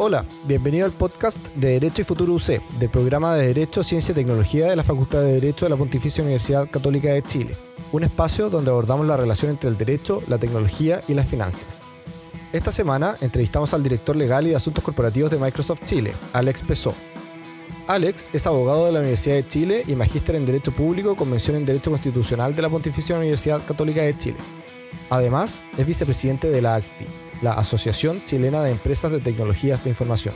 Hola, bienvenido al podcast de Derecho y Futuro UC, del programa de Derecho, Ciencia y Tecnología de la Facultad de Derecho de la Pontificia Universidad Católica de Chile, un espacio donde abordamos la relación entre el derecho, la tecnología y las finanzas. Esta semana entrevistamos al director legal y de asuntos corporativos de Microsoft Chile, Alex Pesó. Alex es abogado de la Universidad de Chile y magíster en Derecho Público con mención en Derecho Constitucional de la Pontificia Universidad Católica de Chile. Además, es vicepresidente de la ACTI, la Asociación Chilena de Empresas de Tecnologías de Información.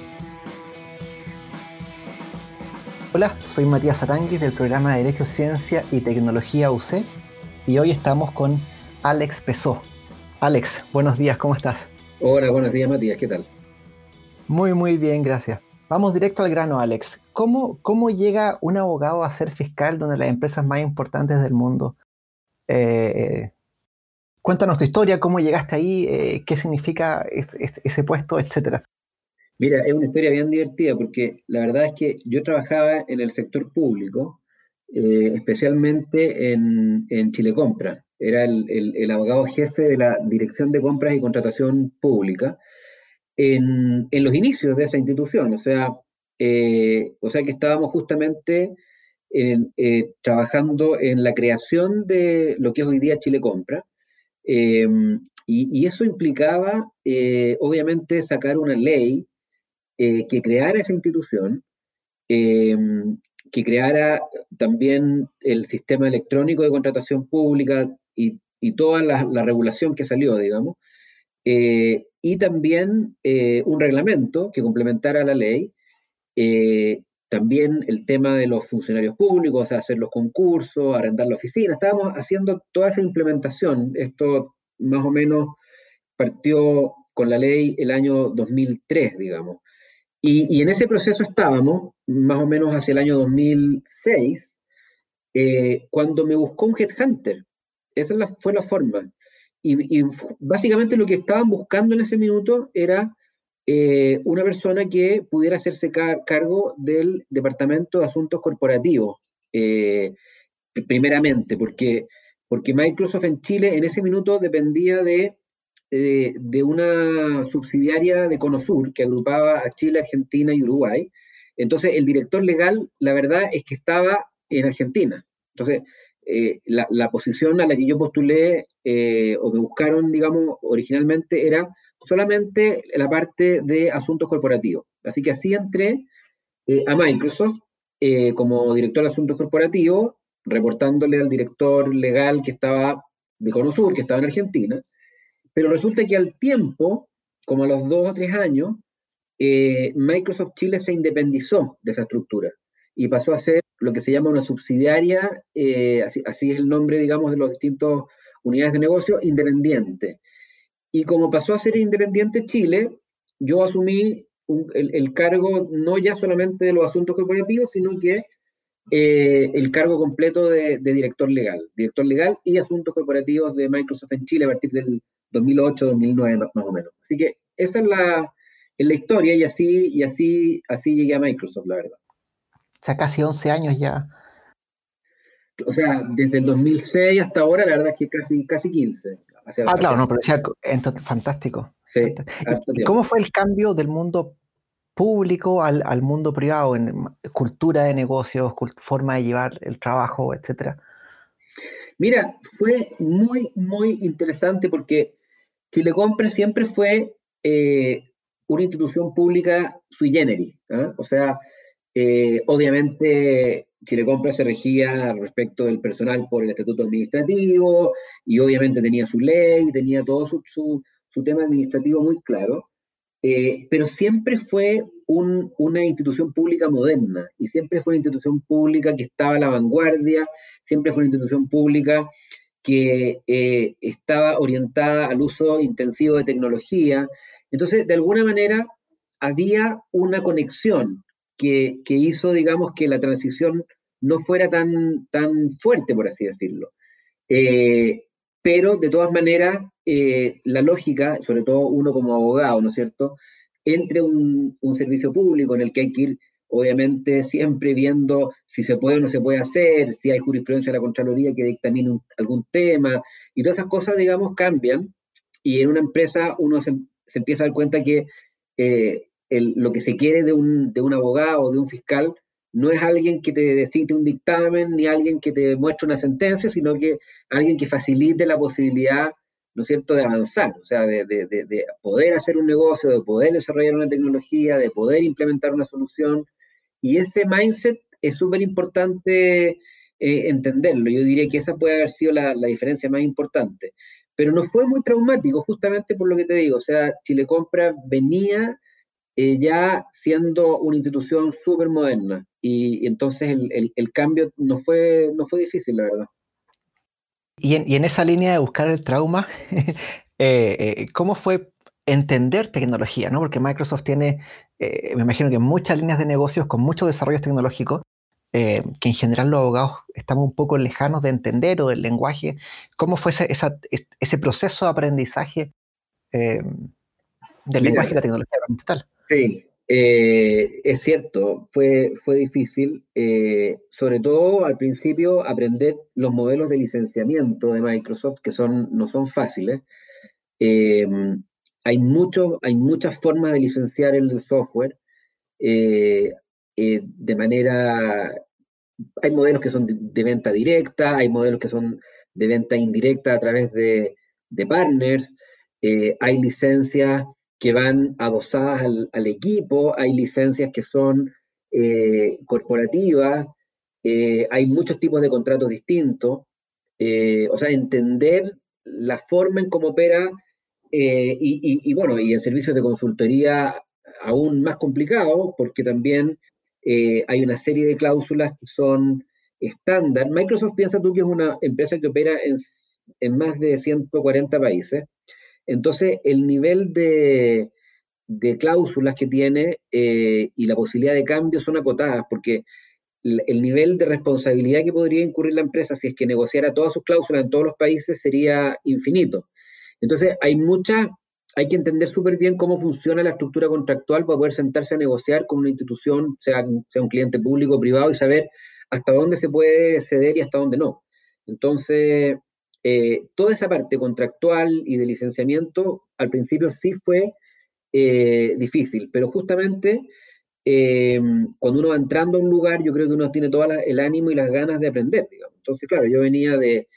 Hola, soy Matías Aranguis del programa de Derecho, Ciencia y Tecnología UC y hoy estamos con Alex Pesó. Alex, buenos días, ¿cómo estás? Hola, buenos días Matías, ¿qué tal? Muy, muy bien, gracias. Vamos directo al grano, Alex. ¿Cómo, cómo llega un abogado a ser fiscal de una de las empresas más importantes del mundo? Eh, Cuéntanos tu historia, cómo llegaste ahí, eh, qué significa ese puesto, etcétera. Mira, es una historia bien divertida porque la verdad es que yo trabajaba en el sector público, eh, especialmente en, en Chile Compra. Era el, abogado jefe de la Dirección de Compras y Contratación Pública en, los inicios de esa institución. O sea, eh, o sea que estábamos justamente trabajando en la creación de lo que es hoy día Chile Compra Em, y, eso implicaba, eh, obviamente, sacar una ley eh, que creara esa institución, em, que creara también el sistema electrónico de contratación pública y, toda la, regulación que salió, digamos, eh, y también un reglamento que complementara la ley, también el tema de los funcionarios públicos, o hacer los concursos, arrendar la oficina. Estábamos haciendo toda esa implementación. Esto más o menos partió con la ley el año 2003, digamos. Y, en ese proceso estábamos, más o menos hacia el año 2006, eh, cuando me buscó un headhunter. Esa fue la forma. Y, básicamente lo que estaban buscando en ese minuto era eh, una persona que pudiera hacerse cargo del Departamento de Asuntos Corporativos, eh, primeramente, porque, porque Microsoft en Chile en ese minuto dependía de, eh, de una subsidiaria de Conosur que agrupaba a Chile, Argentina y Uruguay. Entonces, el director legal, la verdad es que estaba en Argentina. Entonces, la, la, posición a la que yo postulé o me buscaron, digamos, originalmente era solamente la parte de asuntos corporativos. Así que así entré eh, a Microsoft eh, como director de asuntos corporativos, reportándole al director legal que estaba de Conosur, que estaba en Argentina. Pero resulta que al tiempo, como a los dos o tres años, eh, Microsoft Chile se independizó de esa estructura y pasó a ser lo que se llama una subsidiaria, así, así, es el nombre, digamos, de los distintos unidades de negocio, independiente. Y como pasó a ser independiente Chile, yo asumí el, cargo no ya solamente de los asuntos corporativos, sino que eh, el cargo completo de, director legal, director legal y asuntos corporativos de Microsoft en Chile a partir del 2008-2009 más o menos. Así que esa es la, la historia y así, y así, así llegué a Microsoft, la verdad. O sea, casi 11 años ya. O sea, desde el 2006 hasta ahora, la verdad es que casi, casi 15 ah, claro, no, pero decía, entonces, fantástico. Sí. ¿Cómo fue el cambio del mundo público al, al, mundo privado en cultura de negocios, forma de llevar el trabajo, etcétera? Mira, fue muy, muy interesante porque Chile Compre siempre fue eh, una institución pública sui generis. ¿ah? O sea, eh, obviamente Chile Compra se regía respecto del personal por el estatuto administrativo y obviamente tenía su ley, tenía todo su, tema administrativo muy claro, eh, pero siempre fue una institución pública moderna y siempre fue una institución pública que estaba a la vanguardia, siempre fue una institución pública que eh, estaba orientada al uso intensivo de tecnología. Entonces, de alguna manera, había una conexión que, hizo, digamos, que la transición no fuera tan, tan fuerte, por así decirlo. Eh, pero, de todas maneras, eh, la lógica, sobre todo uno como abogado, ¿no es cierto?, entre un, servicio público en el que hay que ir, obviamente, siempre viendo si se puede o no se puede hacer, si hay jurisprudencia de la Contraloría que dictamine algún tema, y todas esas cosas, digamos, cambian, y en una empresa uno se, empieza a dar cuenta que eh, lo que se quiere de un, de un abogado o de un fiscal no es alguien que te decide un dictamen ni alguien que te muestre una sentencia, sino que alguien que facilite la posibilidad, ¿no es cierto?, de avanzar, o sea, de, de, poder hacer un negocio, de poder desarrollar una tecnología, de poder implementar una solución. Y ese mindset es súper importante eh, entenderlo. Yo diría que esa puede haber sido la, la, diferencia más importante. Pero no fue muy traumático, justamente por lo que te digo. O sea, Chile Compra venía eh, ya siendo una institución súper moderna. Y, entonces el, cambio no fue, no fue difícil, la verdad. Y en, esa línea de buscar el trauma, eh, eh, ¿cómo fue entender tecnología? ¿no? Porque Microsoft tiene, me imagino que muchas líneas de negocios con muchos desarrollos tecnológicos, que en general los abogados estamos un poco lejanos de entender o del lenguaje. ¿Cómo fue ese, ese proceso de aprendizaje del lenguaje y la tecnología tal? Sí, eh, es cierto, fue, fue difícil, eh, sobre todo al principio, aprender los modelos de licenciamiento de Microsoft, que son, no son fáciles. Eh, hay, mucho, hay muchas formas de licenciar el software de manera... Hay modelos que son de, venta directa, hay modelos que son de venta indirecta a través de, de partners, hay licencias que van adosadas al, equipo, hay licencias que son eh, corporativas, eh, hay muchos tipos de contratos distintos, eh, o sea, entender la forma en cómo opera y, bueno, y en servicios de consultoría aún más complicado, porque también hay una serie de cláusulas que son estándar. Microsoft piensa tú que es una empresa que opera en, en más de 140 países. Entonces, el nivel de, cláusulas que tiene eh, y la posibilidad de cambio son acotadas, porque el, nivel de responsabilidad que podría incurrir la empresa si es que negociara todas sus cláusulas en todos los países sería infinito. Entonces, hay mucha, hay que entender súper bien cómo funciona la estructura contractual para poder sentarse a negociar con una institución, sea, sea un cliente público o privado, y saber hasta dónde se puede ceder y hasta dónde no. Entonces, eh, toda esa parte contractual y de licenciamiento al principio sí fue eh, difícil, pero justamente eh, cuando uno va entrando a un lugar, yo creo que uno tiene todo el ánimo y las ganas de aprender. Entonces, claro, yo venía de,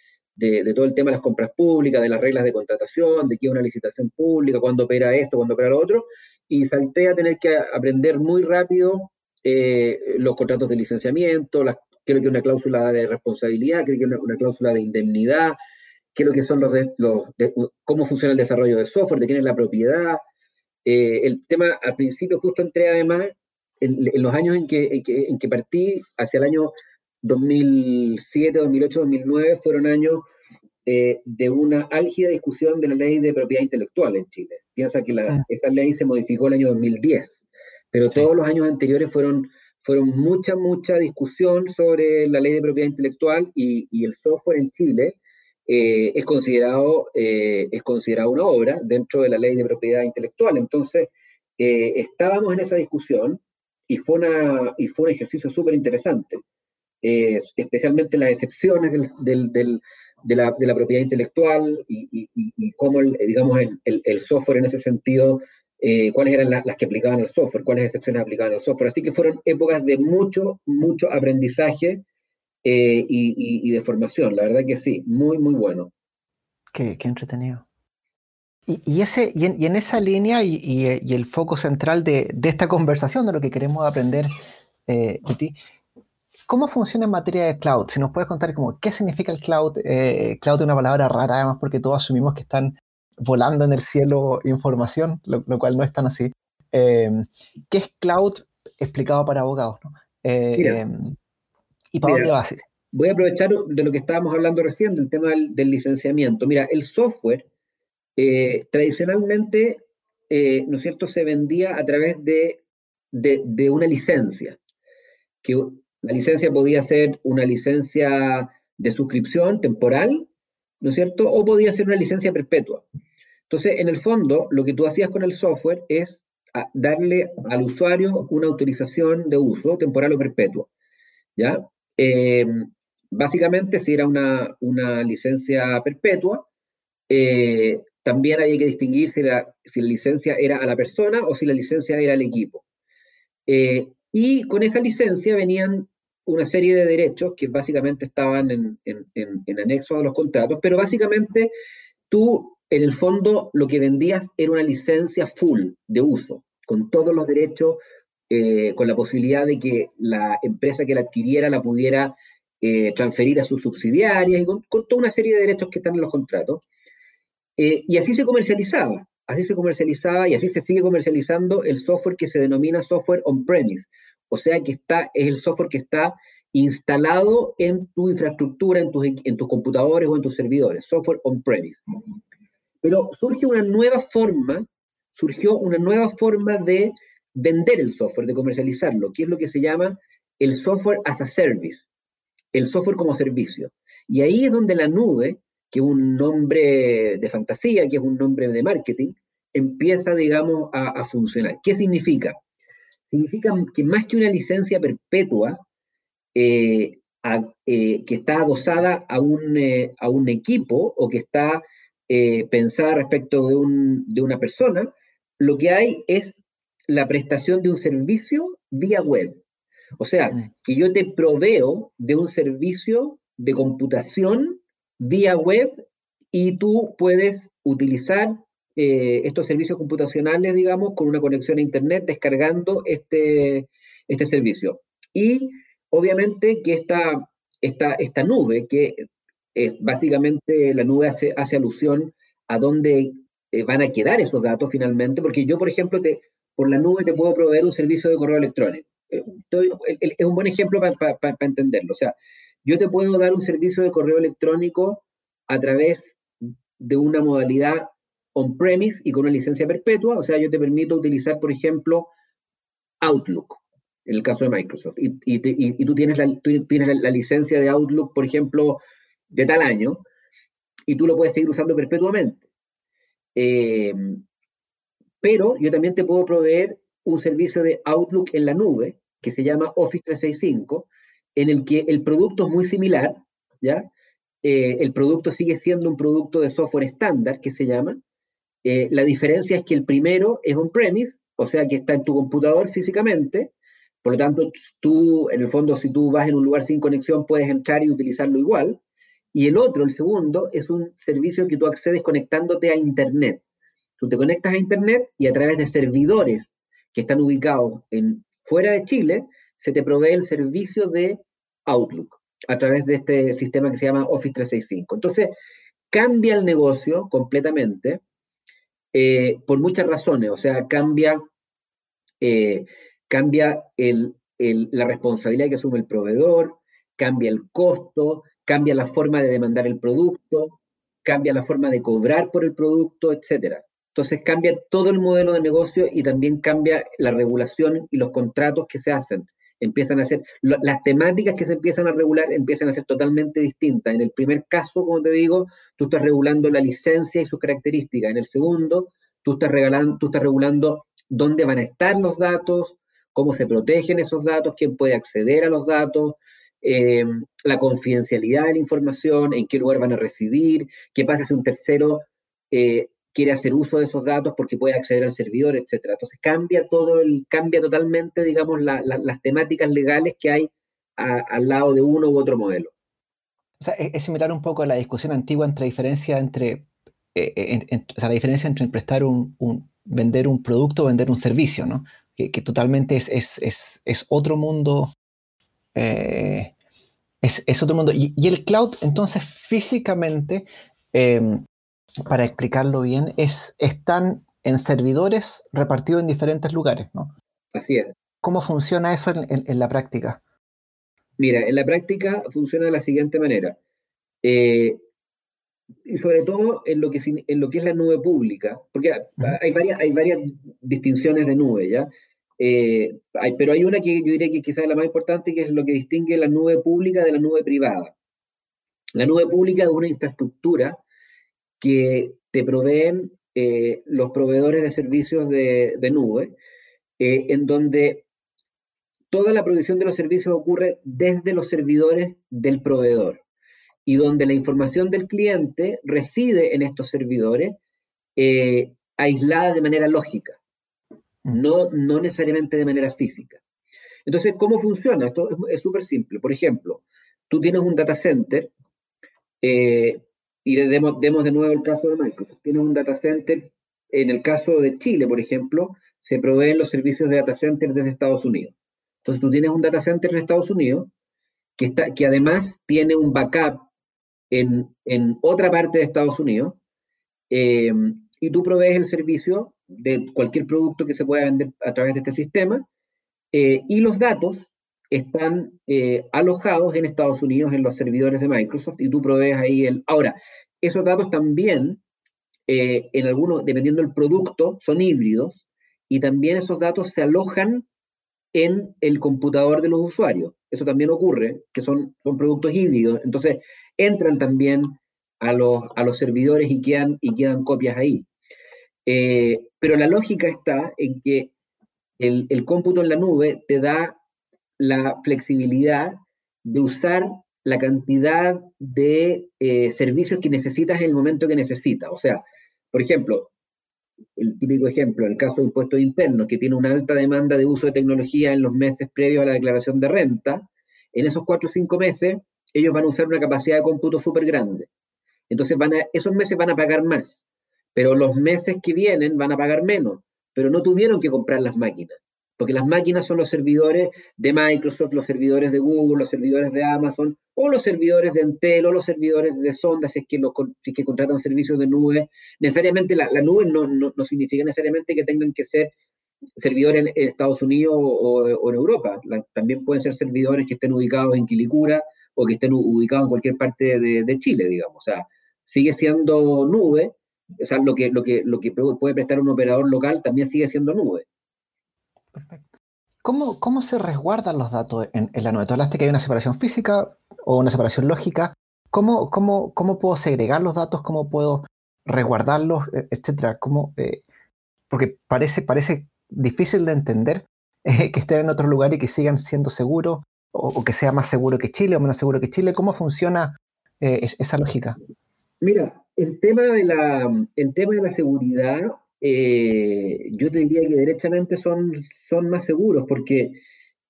todo el tema de las compras públicas, de las reglas de contratación, de qué es una licitación pública, cuándo opera esto, cuándo opera lo otro, y salté a tener que aprender muy rápido los contratos de licenciamiento, creo que una cláusula de responsabilidad, creo que una, una cláusula de indemnidad, qué es lo que son los, los cómo funciona el desarrollo del software, de quién es la propiedad. Eh, el tema, al principio justo entré además, en, los años en que, en que, partí, hacia el año 2007, 2008, 2009, fueron años eh, de una álgida discusión de la ley de propiedad intelectual en Chile. Piensa que la, ah. esa ley se modificó el año 2010, pero todos los años anteriores fueron, fueron mucha, mucha discusión sobre la ley de propiedad intelectual y, y el software en Chile eh, es, considerado, eh, es considerado una obra dentro de la ley de propiedad intelectual. Entonces, eh, estábamos en esa discusión y fue, una, y fue un ejercicio súper interesante, especialmente las excepciones del, del, de, la, de, la, propiedad intelectual y, y, cómo, el, digamos, el, el, software en ese sentido, cuáles eran las que aplicaban el software, cuáles excepciones aplicaban el software. Así que fueron épocas de mucho, mucho aprendizaje eh, y, de formación. La verdad que sí, muy, muy bueno. Qué, entretenido. Y, ese, y, en, esa línea y, el foco central de, esta conversación, de lo que queremos aprender eh, de ti, ¿cómo funciona en materia de cloud? Si nos puedes contar como, qué significa el cloud. Eh, cloud es una palabra rara, además, porque todos asumimos que están volando en el cielo información, lo, cual no es tan así. ¿Qué es cloud explicado para abogados? ¿no? ¿Y para dónde vas? Voy a aprovechar de lo que estábamos hablando recién, del tema del, licenciamiento. Mira, el software eh, tradicionalmente, eh, ¿no es cierto?, se vendía a través de, de, una licencia, que la licencia podía ser una licencia de suscripción temporal, ¿no es cierto?, o podía ser una licencia perpetua. Entonces, en el fondo, lo que tú hacías con el software es ah, darle al usuario una autorización de uso temporal o perpetua. ¿Ya? Eh, básicamente, si era una, licencia perpetua, eh, también había que distinguir si la, si la licencia era a la persona o si la licencia era al equipo. Eh, y con esa licencia venían una serie de derechos que básicamente estaban en, en, en, anexo a los contratos, pero básicamente tú, en el fondo, lo que vendías era una licencia full de uso, con todos los derechos, eh, con la posibilidad de que la empresa que la adquiriera la pudiera eh, transferir a sus subsidiarias, y con, toda una serie de derechos que están en los contratos. Eh, y así se comercializaba, así se comercializaba y así se sigue comercializando el software que se denomina software on-premise, o sea que está, es el software que está instalado en tu infraestructura, en tus, en tus computadores o en tus servidores, software on-premise. Pero surge una nueva forma, surgió una nueva forma de vender el software, de comercializarlo, que es lo que se llama el software as a service, el software como servicio. Y ahí es donde la nube, que es un nombre de fantasía, que es un nombre de marketing, empieza, digamos, a, funcionar. ¿Qué significa? significa que más que una licencia perpetua, eh, eh, que está adosada a un, eh, a un, equipo o que está pensada respecto de, un, de, una persona, lo que hay es la prestación de un servicio vía web. O sea, que yo te proveo de un servicio de computación vía web y tú puedes utilizar eh, estos servicios computacionales, digamos, con una conexión a Internet, descargando este, este servicio. Y obviamente que esta, esta, esta nube, que básicamente la nube hace, hace alusión a dónde eh, van a quedar esos datos finalmente, porque yo, por ejemplo, te, por la nube te puedo proveer un servicio de correo electrónico. Eh, es un buen ejemplo para entenderlo. O sea, yo te puedo dar un servicio de correo electrónico a través de una modalidad on-premise y con una licencia perpetua, o sea, yo te permito utilizar, por ejemplo, Outlook, en el caso de Microsoft, y, tú tienes, la, tienes la, licencia de Outlook, por ejemplo, de tal año, y tú lo puedes seguir usando perpetuamente. Eh, pero yo también te puedo proveer un servicio de Outlook en la nube, que se llama Office 365, en el que el producto es muy similar, ¿ya? Eh, el producto sigue siendo un producto de software estándar, que se llama, eh, la diferencia es que el primero es on-premise, o sea que está en tu computador físicamente, por lo tanto, tú, en el fondo, si tú vas en un lugar sin conexión, puedes entrar y utilizarlo igual. Y el otro, el segundo, es un servicio que tú accedes conectándote a Internet. Tú te conectas a Internet y a través de servidores que están ubicados en, fuera de Chile, se te provee el servicio de Outlook a través de este sistema que se llama Office 365. Entonces, cambia el negocio completamente eh, por muchas razones, o sea, cambia, eh, cambia la responsabilidad que asume el proveedor, cambia el costo, cambia la forma de demandar el producto, cambia la forma de cobrar por el producto, etc. Entonces cambia todo el modelo de negocio y también cambia la regulación y los contratos que se hacen empiezan a ser, las temáticas que se empiezan a regular empiezan a ser totalmente distintas. En el primer caso, como te digo, tú estás regulando la licencia y sus características. En el segundo, tú estás, regalando, tú estás regulando dónde van a estar los datos, cómo se protegen esos datos, quién puede acceder a los datos, em, la confidencialidad de la información, en qué lugar van a residir, qué pasa si un tercero eh, quiere hacer uso de esos datos porque puede acceder al servidor, etcétera. Entonces cambia todo el, cambia totalmente, digamos, las temáticas legales que hay al lado de uno u otro modelo. O sea, es, similar un poco a la discusión antigua entre diferencia entre, eh, eh, o sea, la diferencia entre prestar un, vender un producto o vender un servicio, ¿no? Que, totalmente es, es, es, otro mundo. Eh, es, otro mundo. Y, y, el cloud, entonces, físicamente, em, para explicarlo bien, es, están en servidores repartidos en diferentes lugares, ¿no? Así es. ¿Cómo funciona eso en, la práctica? Mira, en la práctica funciona de la siguiente manera. Eh, y sobre todo en lo, que, en lo que es la nube pública, porque hay varias, hay varias distinciones de nube, ¿ya? Eh, pero hay una que yo diría que quizás es la más importante, que es lo que distingue la nube pública de la nube privada. La nube pública es una infraestructura que te proveen eh, los proveedores de servicios de, nube, eh, en donde toda la provisión de los servicios ocurre desde los servidores del proveedor y donde la información del cliente reside en estos servidores eh, aislada de manera lógica, mm. no, no necesariamente de manera física. Entonces, ¿cómo funciona? Esto es súper simple. Por ejemplo, tú tienes un data center, eh, y demos, de nuevo el caso de Microsoft, tienes un data center, en el caso de Chile, por ejemplo, se proveen los servicios de data center desde Estados Unidos. Entonces, tú tienes un data center en Estados Unidos que, está, que además tiene un backup en, otra parte de Estados Unidos, eh, y tú provees el servicio de cualquier producto que se pueda vender a través de este sistema, eh, y los datos están eh, alojados en Estados Unidos en los servidores de Microsoft, y tú provees ahí el... Ahora, esos datos también, en algunos, dependiendo del producto, son híbridos, y también esos datos se alojan en el computador de los usuarios. Eso también ocurre, que son, son productos híbridos. Entonces, entran también a los, a los servidores y quedan, y quedan copias ahí. Eh, pero la lógica está en que el, el, cómputo en la nube te da la flexibilidad de usar la cantidad de eh, servicios que necesitas en el momento que necesitas. O sea, por ejemplo, el típico ejemplo, el caso de impuestos internos, que tiene una alta demanda de uso de tecnología en los meses previos a la declaración de renta, en esos cuatro o cinco meses ellos van a usar una capacidad de cómputo súper grande. Entonces van a, esos meses van a pagar más, pero los meses que vienen van a pagar menos, pero no tuvieron que comprar las máquinas, porque las máquinas son los servidores de Microsoft, los servidores de Google, los servidores de Amazon, o los servidores de Intel, o los servidores de Sonda, si es que, que contratan servicios de nube. Necesariamente la, nube no, no, significa necesariamente que tengan que ser servidores en Estados Unidos o, en Europa. también pueden ser servidores que estén ubicados en Quilicura o que estén ubicados en cualquier parte de, de Chile, digamos. O sea, sigue siendo nube, o sea, lo que, lo, que, lo que puede prestar un operador local también sigue siendo nube. Perfecto. ¿Cómo, cómo se resguardan los datos en, la nube? Tú hablaste que hay una separación física o una separación lógica. ¿Cómo, cómo, cómo puedo segregar los datos? ¿Cómo puedo resguardarlos? E, etcétera. ¿Cómo, eh, porque parece, parece difícil de entender eh, que estén en otro lugar y que sigan siendo seguros o, que sea más seguro que Chile o menos seguro que Chile. ¿Cómo funciona eh, esa lógica? Mira, el tema de la, el tema de la seguridad, eh, yo te diría que derechamente son, son más seguros porque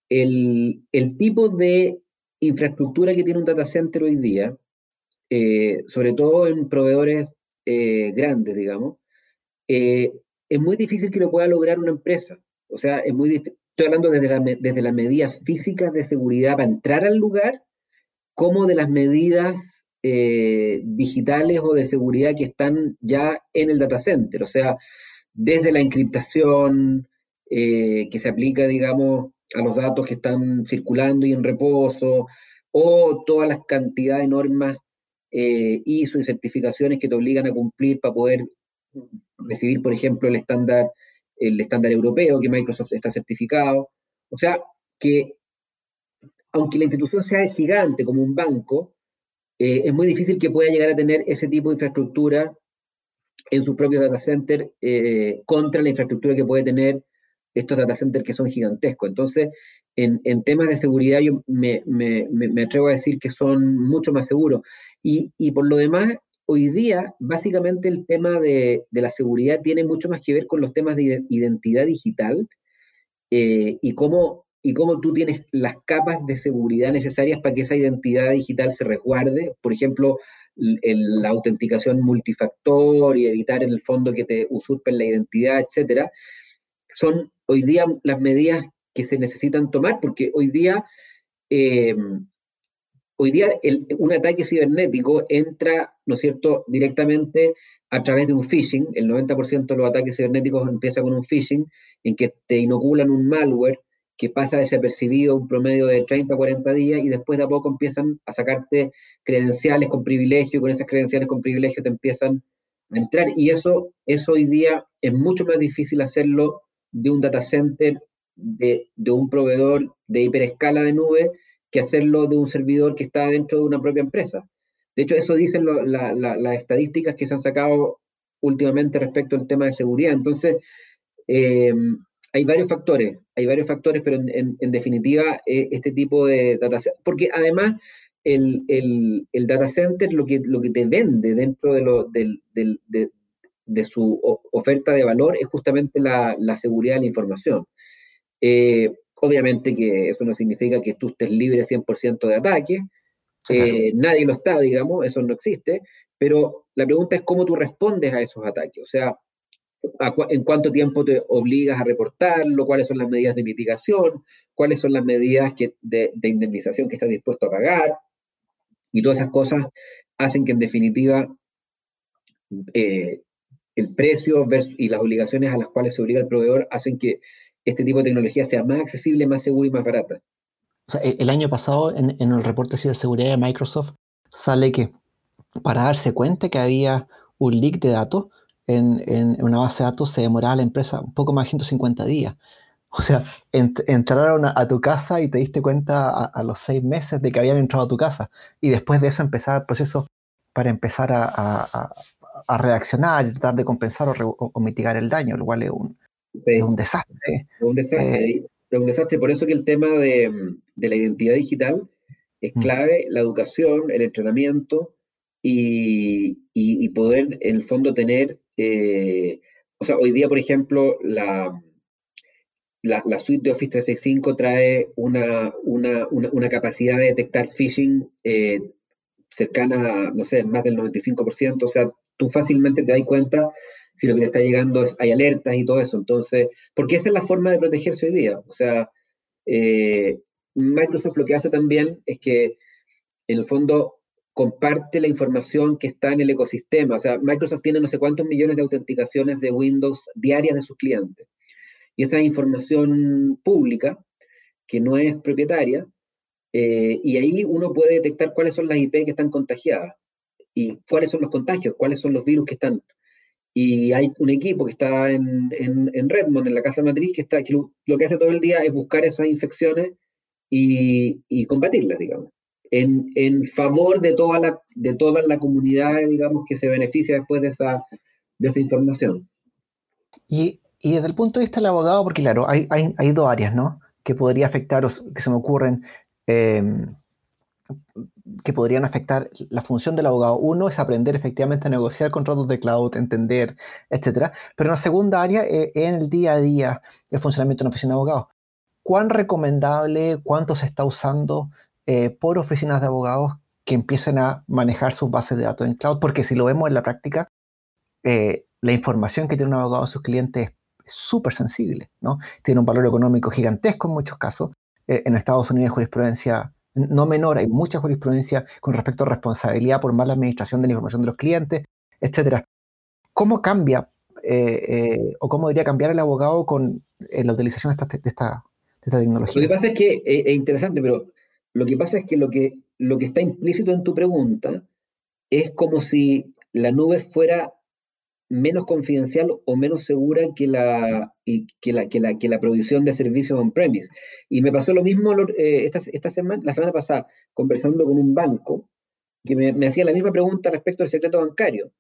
el, tipo de infraestructura que tiene un data center hoy día, eh, sobre todo en proveedores eh, grandes, digamos, es muy difícil que lo pueda lograr una empresa. O sea, es muy estoy hablando desde, desde las medidas físicas de seguridad para entrar al lugar, como de las medidas eh, digitales o de seguridad que están ya en el data center, o sea, desde la encriptación eh, que se aplica, digamos, a los datos que están circulando y en reposo, o todas las cantidades de normas eh, ISO y certificaciones que te obligan a cumplir para poder recibir, por ejemplo, el estándar, el estándar europeo que Microsoft está certificado. O sea, que aunque la institución sea gigante como un banco, eh, es muy difícil que pueda llegar a tener ese tipo de infraestructura en sus propios data centers eh, contra la infraestructura que puede tener estos data centers que son gigantescos. Entonces, en, temas de seguridad yo me, atrevo a decir que son mucho más seguros. Y, por lo demás, hoy día, básicamente el tema de, la seguridad tiene mucho más que ver con los temas de identidad digital eh, y cómo y cómo tú tienes las capas de seguridad necesarias para que esa identidad digital se resguarde. Por ejemplo, la autenticación multifactor y evitar en el fondo que te usurpen la identidad, etcétera, son hoy día las medidas que se necesitan tomar, porque hoy día, em, hoy día un ataque cibernético entra, ¿no es cierto?, directamente a través de un phishing. El 90% de los ataques cibernéticos empieza con un phishing, en que te inoculan un malware que pasa desapercibido un promedio de 30 a 40 días y después de a poco empiezan a sacarte credenciales con privilegio, con esas credenciales con privilegio te empiezan a entrar y eso, eso hoy día es mucho más difícil hacerlo de un data center, de, un proveedor de hiperescala de nube, que hacerlo de un servidor que está dentro de una propia empresa. De hecho, eso dicen las estadísticas que se han sacado últimamente respecto al tema de seguridad. Entonces, eh, hay varios factores, hay varios factores, pero en, definitiva eh, este tipo de data center, porque además el, data center lo que, lo que te vende dentro de, lo, del, de su oferta de valor es justamente la, seguridad de la información. Eh, obviamente que eso no significa que tú estés libre 100% de ataque, eh, nadie lo está, digamos, eso no existe, pero la pregunta es cómo tú respondes a esos ataques, o sea, en cuánto tiempo te obligas a reportarlo, cuáles son las medidas de mitigación, cuáles son las medidas de, indemnización que estás dispuesto a pagar, y todas esas cosas hacen que en definitiva eh, el precio y las obligaciones a las cuales se obliga el proveedor hacen que este tipo de tecnología sea más accesible, más segura y más barata. El año pasado en, el reporte de ciberseguridad de Microsoft sale que para darse cuenta que había un leak de datos en, una base de datos se demoraba la empresa un poco más de 150 días. O sea, entraron a, tu casa y te diste cuenta a, los seis meses de que habían entrado a tu casa. Y después de eso empezaba el proceso para empezar a, reaccionar y tratar de compensar o, mitigar el daño, lo cual es un, un desastre. Un desastre. Eh, un desastre. Por eso que el tema de, la identidad digital es mm. clave, la educación, el entrenamiento y, poder en el fondo tener, eh, o sea, hoy día, por ejemplo, la, la, suite de Office 365 trae una, una, capacidad de detectar phishing eh, cercana, no sé, más del 95%, o sea, tú fácilmente te das cuenta si lo que te está llegando hay alertas y todo eso. Entonces, porque esa es la forma de protegerse hoy día. O sea, eh, Microsoft lo que hace también es que, en el fondo, comparte la información que está en el ecosistema. O sea, Microsoft tiene no sé cuántos millones de autenticaciones de Windows diarias de sus clientes. Y esa información pública, que no es propietaria, eh, y ahí uno puede detectar cuáles son las IP que están contagiadas y cuáles son los contagios, cuáles son los virus que están. Y hay un equipo que está en, en, Redmond, en la casa matriz, que, está, que lo, que hace todo el día es buscar esas infecciones y, y combatirlas, digamos, en, en, favor de toda, la, de toda la comunidad, digamos, que se beneficia después de esa, de esa información. Y y desde el punto de vista del abogado, porque claro, hay, hay, dos áreas, ¿no? Que podría afectar, que se me ocurren, em, que podrían afectar la función del abogado. Uno es aprender efectivamente a negociar contratos de cloud, entender, etcétera. Pero la segunda área es en el día a día el funcionamiento de una oficina de abogados. ¿Cuán recomendable, cuánto se está usando eh, por oficinas de abogados que empiecen a manejar sus bases de datos en cloud? Porque si lo vemos en la práctica, eh, la información que tiene un abogado a sus clientes súper sensible, ¿no? Tiene un valor económico gigantesco en muchos casos. Eh, en Estados Unidos jurisprudencia no menor, hay mucha jurisprudencia con respecto a responsabilidad por mala administración de la información de los clientes, etc. ¿Cómo cambia eh, eh, o cómo debería cambiar el abogado con la utilización de de, esta, tecnología? Lo que pasa es que es interesante, pero lo que pasa es que lo que, lo que está implícito en tu pregunta es como si la nube fuera menos confidencial o menos segura que la, que la, que la, que la provisión de servicios on-premise. Y me pasó lo mismo eh, esta, esta, semana, la semana pasada, conversando con un banco que me, me hacía la misma pregunta respecto al secreto bancario.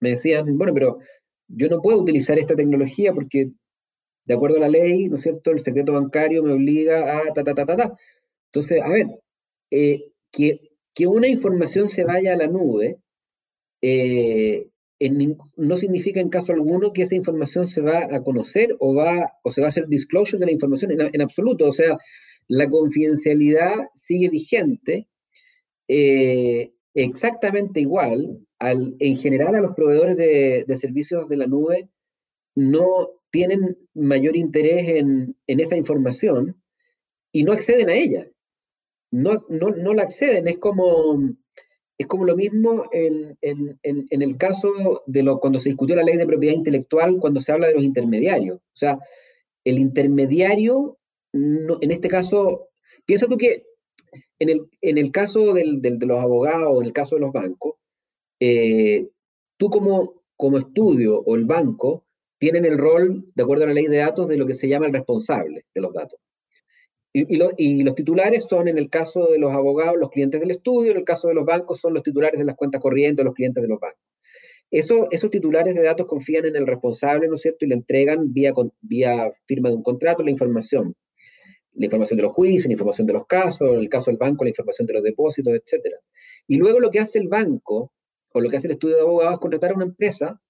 Me decían, bueno, pero yo no puedo utilizar esta tecnología porque, de acuerdo a la ley, ¿no es cierto?, el secreto bancario me obliga a ta, ta, ta, ta, ta. Entonces, a ver, eh, que, una información se vaya a la nube, eh, no significa en caso alguno que esa información se va a conocer o, va, o se va a hacer disclosure de la información en, absoluto. O sea, la confidencialidad sigue vigente eh, exactamente igual. Al, en general, a los proveedores de, servicios de la nube no tienen mayor interés en, esa información y no acceden a ella. No, no, no la acceden. Es como es como lo mismo en, el caso de lo, cuando se discutió la ley de propiedad intelectual, cuando se habla de los intermediarios. O sea, el intermediario, en este caso, piensa tú que en el, en el caso de los abogados, en el caso de los bancos, eh, tú como, como estudio o el banco tienen el rol, de acuerdo a la ley de datos, de lo que se llama el responsable de los datos. Y, los titulares son, en el caso de los abogados, los clientes del estudio, en el caso de los bancos, son los titulares de las cuentas corrientes, los clientes de los bancos. Eso, esos titulares de datos confían en el responsable, ¿no es cierto? Y le entregan vía, vía firma de un contrato la información. La información de los juicios, la información de los casos, en el caso del banco, la información de los depósitos, etc. Y luego lo que hace el banco, o lo que hace el estudio de abogados, es contratar a una empresa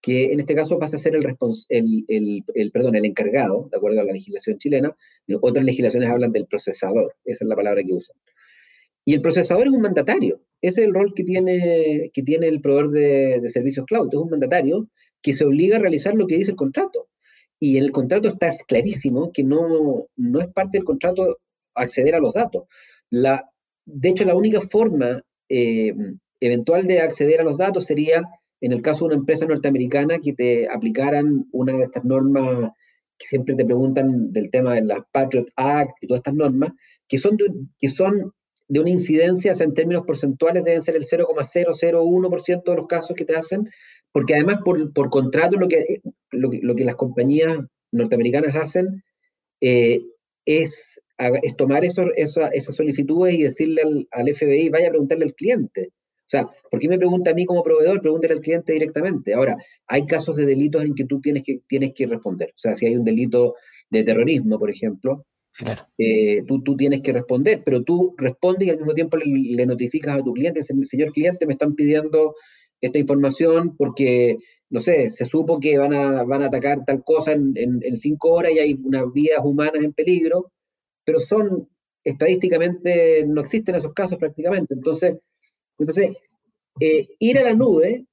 que en este caso pasa a ser el, el, el, perdón, el encargado, de acuerdo a la legislación chilena. Otras legislaciones hablan del procesador, esa es la palabra que usan. Y el procesador es un mandatario. Ese es el rol que tiene, que tiene el proveedor de, de servicios cloud. Es un mandatario que se obliga a realizar lo que dice el contrato. Y en el contrato está clarísimo que no, no es parte del contrato acceder a los datos. La, de hecho, la única forma eh, eventual de acceder a los datos sería, en el caso de una empresa norteamericana, que te aplicaran una de estas normas que siempre te preguntan del tema de la Patriot Act y todas estas normas, que son de, que son de una incidencia, en términos porcentuales deben ser el 0,001% de los casos que te hacen, porque además por, por contrato lo que, lo que, las compañías norteamericanas hacen eh, es, tomar eso, esas solicitudes y decirle al, al, FBI, vaya a preguntarle al cliente. O sea, ¿por qué me pregunta a mí como proveedor? Pregúntale al cliente directamente. Ahora, hay casos de delitos en que tú tienes que, tienes que responder. O sea, si hay un delito de terrorismo, por ejemplo, eh, tú, tú, tienes que responder, pero tú respondes y al mismo tiempo le, notificas a tu cliente, señor cliente, me están pidiendo esta información porque, no sé, se supo que van a, van a atacar tal cosa en, en, cinco horas y hay unas vidas humanas en peligro, pero son, estadísticamente, no existen esos casos prácticamente. Entonces, entonces eh, ir a la nube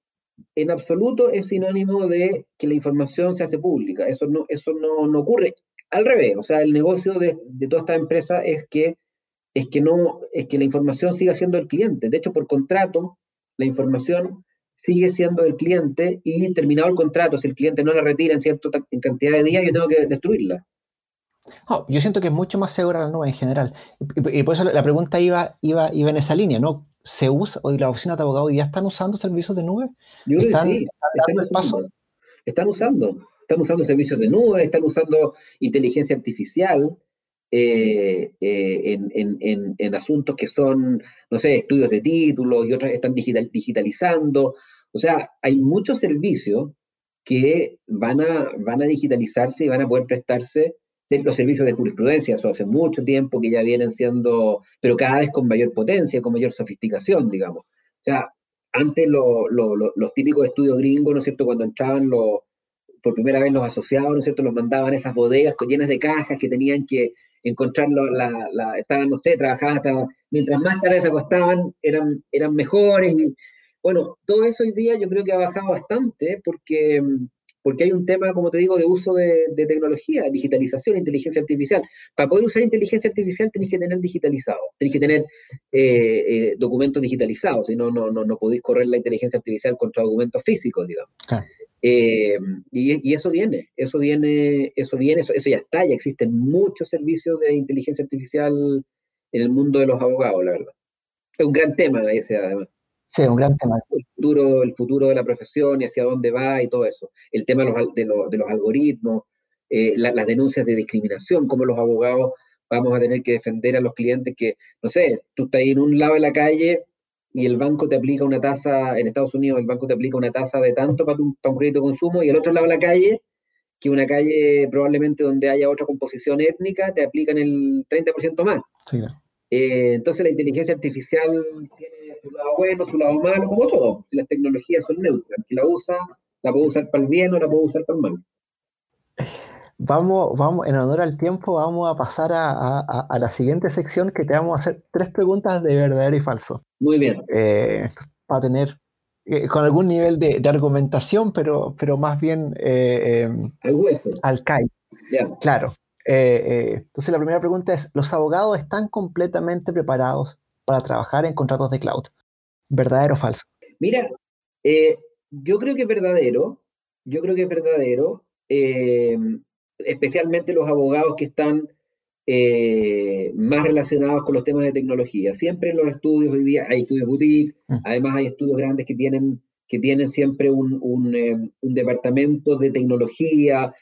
en absoluto es sinónimo de que la información se hace pública. Eso no, eso no, no ocurre al revés, o sea, el negocio de, toda esta empresa es que, es, que no, es que la información siga siendo del cliente. De hecho, por contrato, la información sigue siendo del cliente y terminado el contrato, si el cliente no la retira en cierta cantidad de días, yo tengo que destruirla. Yo siento que es mucho más segura la nube en general. Y, por eso la pregunta iba, iba, iba en esa línea, ¿no? ¿Se usa, hoy las oficinas de abogados ya están usando servicios de nube? Yo creo que sí, están usando están usando servicios de nube, están usando inteligencia artificial eh, eh, en, asuntos que son, no sé, estudios de títulos y otros están digital, digitalizando. O sea, hay muchos servicios que van a, van a digitalizarse y van a poder prestarse los servicios de jurisprudencia, eso hace mucho tiempo que ya vienen siendo, pero cada vez con mayor potencia, con mayor sofisticación, digamos. O sea, antes los típicos estudios gringos, ¿no es cierto?, cuando entraban los, por primera vez los asociados, ¿no es cierto?, los mandaban a esas bodegas llenas de cajas que tenían que encontrarlo, la, la, estaban, no sé, trabajaban hasta, mientras más tarde se acostaban, eran, eran mejores. Bueno, todo eso hoy día yo creo que ha bajado bastante porque, porque hay un tema, como te digo, de uso de, tecnología, digitalización, inteligencia artificial. Para poder usar inteligencia artificial tenés que tener digitalizado, tenés que tener eh, eh, documentos digitalizados, si no, no, no, no podéis correr la inteligencia artificial contra documentos físicos, digamos. Eh, y, eso viene, eso viene, eso viene, eso, ya está, ya existen muchos servicios de inteligencia artificial en el mundo de los abogados, la verdad. Es un gran tema ese, además. Sí, un gran tema. El futuro, el futuro de la profesión y hacia dónde va y todo eso. El tema de los, de los, de los algoritmos, eh, las denuncias de discriminación, cómo los abogados vamos a tener que defender a los clientes que, no sé, tú estás ahí en un lado de la calle y el banco te aplica una tasa, en Estados Unidos el banco te aplica una tasa de tanto para, un crédito de consumo y al otro lado de la calle, que una calle probablemente donde haya otra composición étnica, te aplican el 30% más. Eh, entonces la inteligencia artificial tiene su lado bueno, su lado malo, como todo. Las tecnologías son neutras. Si la usa, la puede usar para el bien o la puede usar para el mal. Vamos, vamos, en honor al tiempo, vamos a pasar a, la siguiente sección que te vamos a hacer tres preguntas de verdadero y falso. Muy bien. Eh, para tener eh, con algún nivel de, argumentación, pero, pero más bien eh, al hueso. Al CAI. Claro. entonces la primera pregunta es, ¿los abogados están completamente preparados para trabajar en contratos de cloud? ¿Verdadero o falso? Mira, yo creo que es verdadero. Yo creo que es verdadero especialmente los abogados que están eh, más relacionados con los temas de tecnología. Siempre en los estudios hoy día hay estudios boutique, mm. además hay estudios grandes que tienen, que tienen siempre un, un, eh, un, departamento de tecnología,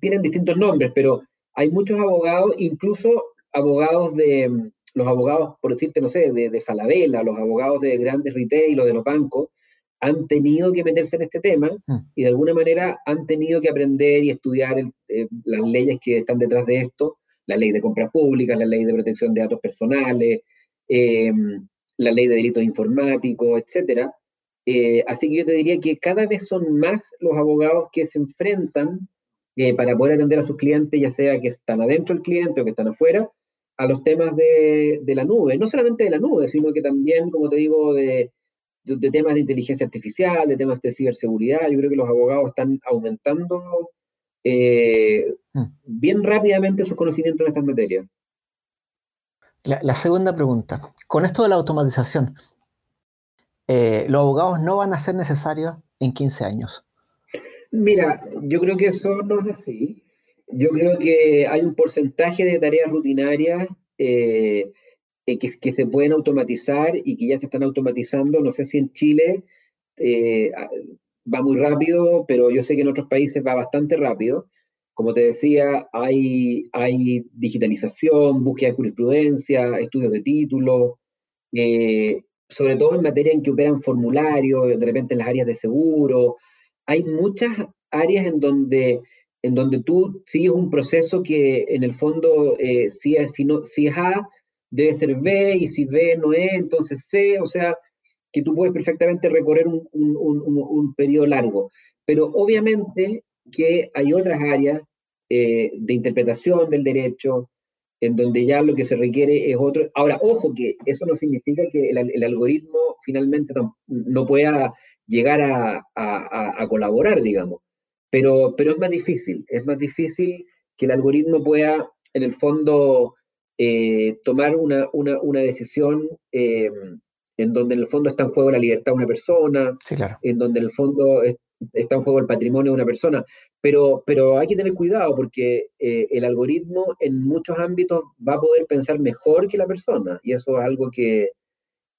tienen distintos nombres, pero hay muchos abogados, incluso abogados de, los abogados, por decirte, no sé, de, de Falabella, los abogados de grandes retail o de los bancos, han tenido que meterse en este tema mm. y de alguna manera han tenido que aprender y estudiar eh, las leyes que están detrás de esto, la ley de compras públicas, la ley de protección de datos personales, em, la ley de delitos informáticos, etcétera, Eh, así que yo te diría que cada vez son más los abogados que se enfrentan eh, para poder atender a sus clientes, ya sea que están adentro del cliente o que están afuera, a los temas de, de la nube. No solamente de la nube, sino que también, como te digo, de, de, temas de inteligencia artificial, de temas de ciberseguridad. Yo creo que los abogados están aumentando eh, hmm. bien rápidamente sus conocimientos en estas materias. La, segunda pregunta, con esto de la automatización, eh, ¿los abogados no van a ser necesarios en 15 años? Mira, yo creo que eso no es así. Yo creo que hay un porcentaje de tareas rutinarias eh, que, que, se pueden automatizar y que ya se están automatizando. No sé si en Chile va muy rápido, pero yo sé que en otros países va bastante rápido. Como te decía, hay, digitalización, búsqueda de jurisprudencia, estudios de título, eh, sobre todo en materia en que operan formularios, de repente en las áreas de seguro. Hay muchas áreas en donde, en donde tú sigues un proceso que en el fondo, eh, si, es, si, no, si es A, debe ser B, y si B no es, entonces C, o sea, que tú puedes perfectamente recorrer un, un, periodo largo. Pero obviamente que hay otras áreas eh, de interpretación del derecho en donde ya lo que se requiere es otro. Ahora, ojo que eso no significa que el, algoritmo finalmente no, pueda llegar a, a, colaborar, digamos. Pero, pero es más difícil, es más difícil que el algoritmo pueda, en el fondo, eh, tomar una, una, una decisión eh, en donde en el fondo está en juego la libertad de una persona, en donde en el fondo está en juego el patrimonio de una persona. Pero, pero hay que tener cuidado porque eh, el algoritmo en muchos ámbitos va a poder pensar mejor que la persona, y eso es algo que,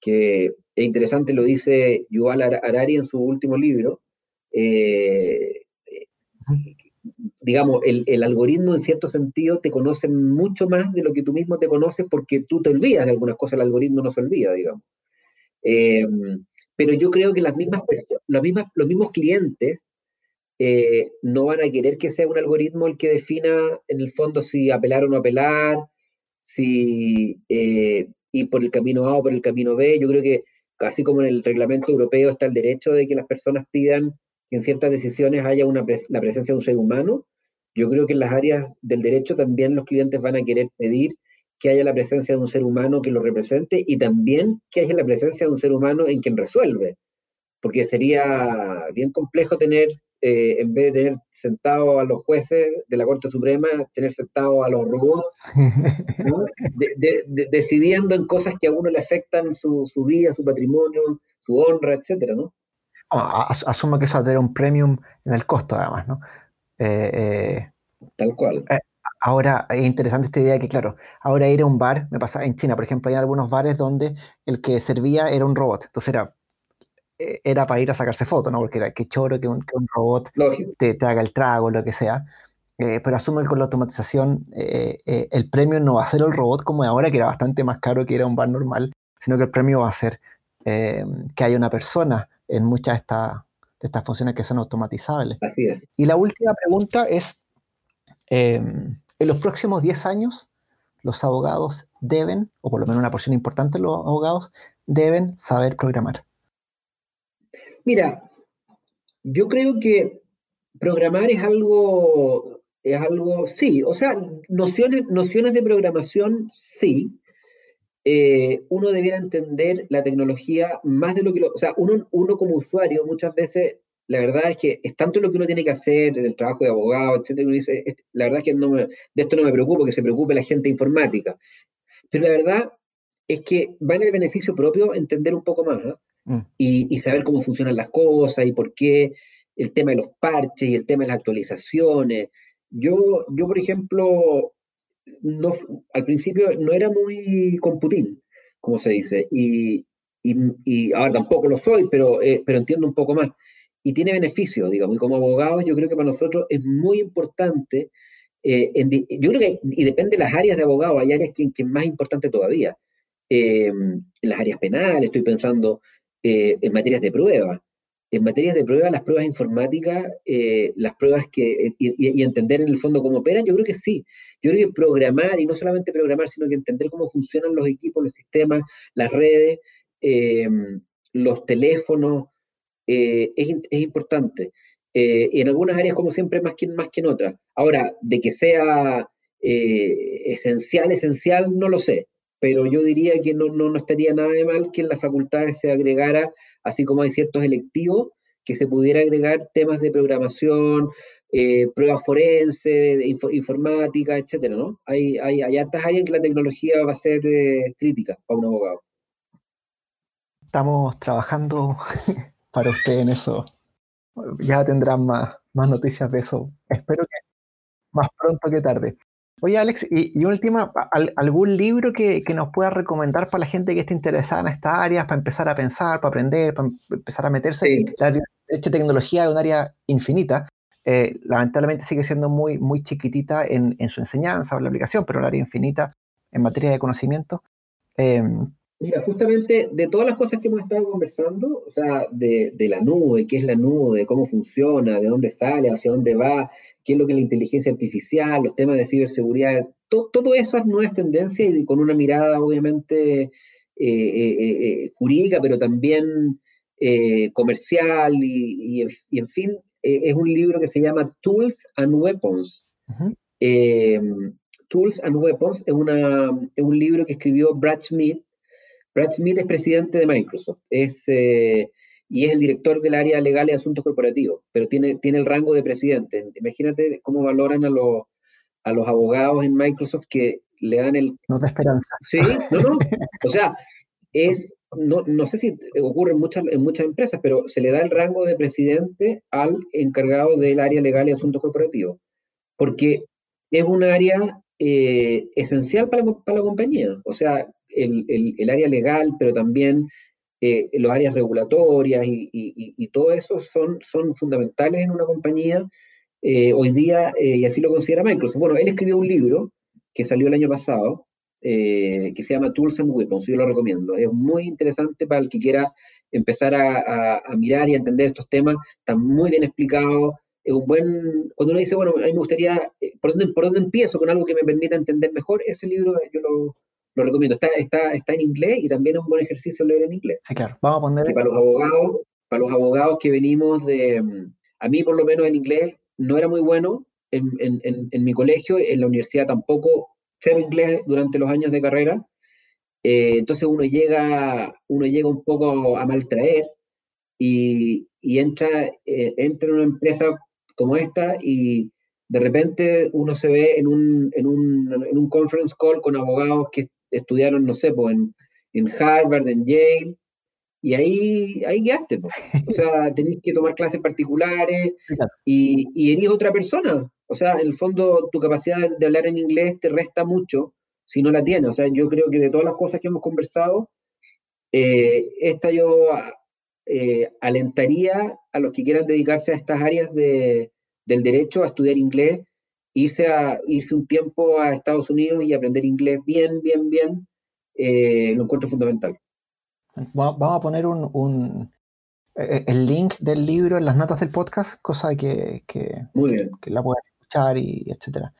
que es interesante, lo dice Yuval Harari en su último libro. Eh, digamos, el, el, algoritmo en cierto sentido te conoce mucho más de lo que tú mismo te conoces porque tú te olvidas de algunas cosas, el algoritmo no se olvida, digamos. Eh, pero yo creo que las mismas los mismos clientes eh, no van a querer que sea un algoritmo el que defina en el fondo si apelar o no apelar, si eh, ir por el camino A o por el camino B. Yo creo que casi como en el reglamento europeo está el derecho de que las personas pidan que en ciertas decisiones haya una la presencia de un ser humano, yo creo que en las áreas del derecho también los clientes van a querer pedir que haya la presencia de un ser humano que lo represente y también que haya la presencia de un ser humano en quien resuelve. Porque sería bien complejo tener, eh, en vez de tener sentado a los jueces de la Corte Suprema, tener sentado a los robots, decidiendo en cosas que a uno le afectan su, su vida, su patrimonio, su honra, etcétera, ¿no? Asumo que eso va a tener un premium en el costo, además, ¿no? Eh, eh, Tal cual. Ahora, es interesante esta idea que, claro, ahora ir a un bar, me pasa en China, por ejemplo, hay algunos bares donde el que servía era un robot. Entonces era, eh, era para ir a sacarse fotos, ¿no? Porque era que choro que un, que un robot te, te, haga el trago, lo que sea. Eh, pero asumo que con la automatización eh, el premio no va a ser el robot como ahora, que era bastante más caro que ir a un bar normal, sino que el premio va a ser que haya una persona en muchas de, estas de estas funciones que son automatizables. Así es. Y la última pregunta es, en los próximos 10 años, los abogados deben, o por lo menos una porción importante de los abogados, deben saber programar. Mira, yo creo que programar es algo, es algo, sí, o sea, nociones, nociones de programación, sí. Eh, uno debiera entender la tecnología más de lo que lo, o sea, uno, uno como usuario muchas veces la verdad es que es tanto lo que uno tiene que hacer en el trabajo de abogado, etcétera, uno dice, la verdad es que no de esto no me preocupo, que se preocupe la gente informática. Pero la verdad es que va en el beneficio propio entender un poco más ¿ah? mm. y, saber cómo funcionan las cosas y por qué el tema de los parches y el tema de las actualizaciones. Yo, yo por ejemplo, no, al principio no era muy computín, como se dice, y, y, ahora tampoco lo soy, pero, eh, pero entiendo un poco más y tiene beneficios, digamos. Y como abogados, yo creo que para nosotros es muy importante, eh, yo creo que, y depende de las áreas de abogado, hay áreas que, que es más importante todavía. Eh, en las áreas penales, estoy pensando eh, en materias de prueba. En materias de prueba, las pruebas informáticas, las pruebas que, y, entender en el fondo cómo operan, yo creo que sí. Yo creo que programar, y no solamente programar, sino que entender cómo funcionan los equipos, los sistemas, las redes, los teléfonos, es, es, importante. en algunas áreas, como siempre, más que, más que en otras. Ahora, de que sea esencial, esencial, no lo sé pero yo diría que no, no, no, estaría nada de mal que en las facultades se agregara, así como hay ciertos electivos, que se pudiera agregar temas de programación, eh, pruebas forenses, informática, etcétera, ¿no? Hay, hay, hay áreas en que la tecnología va a ser eh, crítica para un abogado. Estamos trabajando para usted en eso. Ya tendrán más, más noticias de eso. Espero que más pronto que tarde. Oye, Alex, y, última, ¿algún libro que, nos pueda recomendar para la gente que esté interesada en estas áreas, para empezar a pensar, para aprender, para empezar a meterse? La derecho tecnología es un área infinita. Eh, lamentablemente sigue siendo muy, muy chiquitita en, su enseñanza o en la aplicación, pero un área infinita en materia de conocimiento. Em, Mira, justamente de todas las cosas que hemos estado conversando, o sea, de, de, la nube, qué es la nube, cómo funciona, de dónde sale, hacia dónde va, qué es lo que es la inteligencia artificial, los temas de ciberseguridad, todo eso es nuevas tendencias y con una mirada obviamente eh, eh, eh, jurídica, pero también comercial y, en fin, es un libro que se llama Tools and Weapons. Tools and Weapons es, una, es un libro que escribió Brad Smith. Brad Smith es presidente de Microsoft, es y es el director del área legal y asuntos corporativos, pero tiene, tiene el rango de presidente. Imagínate cómo valoran a los, a los abogados en Microsoft que le dan el... No te esperanza. Sí, no, no. O sea, es, no, no sé si ocurre en muchas, en muchas empresas, pero se le da el rango de presidente al encargado del área legal y asuntos corporativos, porque es un área eh, esencial para la, para la, compañía. O sea, el, el, el, área legal, pero también eh, los áreas regulatorias y, todo eso son, fundamentales en una compañía eh, hoy día, eh, y así lo considera Microsoft. Bueno, él escribió un libro que salió el año pasado, que se llama Tools and Weapons, yo lo recomiendo. Es muy interesante para el que quiera empezar a, mirar y entender estos temas, está muy bien explicado, es un buen, cuando uno dice, bueno, a mí me gustaría, ¿por dónde, ¿por dónde empiezo con algo que me permita entender mejor? Ese libro yo lo, lo recomiendo. Está, está, está en inglés y también es un buen ejercicio leer en inglés. Sí, claro. Vamos a poner. para los abogados, para los abogados que venimos de. A mí, por lo menos, en inglés no era muy bueno. En, en, en, mi colegio, en la universidad tampoco sé inglés durante los años de carrera. Eh, entonces uno llega, uno llega un poco a maltraer y, y entra, eh, entra en una empresa como esta y de repente uno se ve en un, en un, en un conference call con abogados que estudiaron, no sé, pues en, Harvard, en Yale, y ahí, ahí guiaste, O sea, tenéis que tomar clases particulares y, y eres otra persona. O sea, en el fondo tu capacidad de, hablar en inglés te resta mucho si no la tienes. O sea, yo creo que de todas las cosas que hemos conversado, eh, esta yo eh, alentaría a los que quieran dedicarse a estas áreas de, del derecho a estudiar inglés irse, a, irse un tiempo a Estados Unidos y aprender inglés bien, bien, bien, eh, lo encuentro fundamental. Vamos a poner un, eh, el link del libro en las notas del podcast, cosa que, que, la puedan escuchar y etcétera.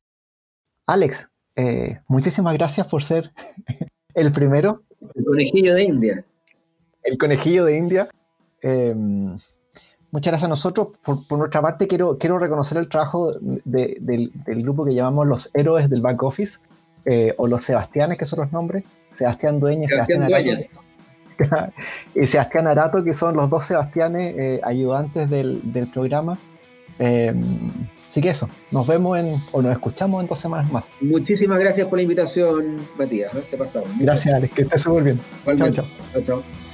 Alex, eh, muchísimas gracias por ser el primero. El conejillo de India. El conejillo de India. Muchas gracias a nosotros. Por, nuestra parte, quiero, quiero reconocer el trabajo del, grupo que llamamos los héroes del back office, eh, o los Sebastianes, que son los nombres. Sebastián Dueña y Sebastián, Arato. y Sebastián Arato, que son los dos Sebastianes eh, ayudantes del, programa. Eh, así que eso, nos vemos en, o nos escuchamos en dos semanas más. Muchísimas gracias por la invitación, Matías. Gracias, Alex, que estés súper bien. Chao, chao. chao, chao.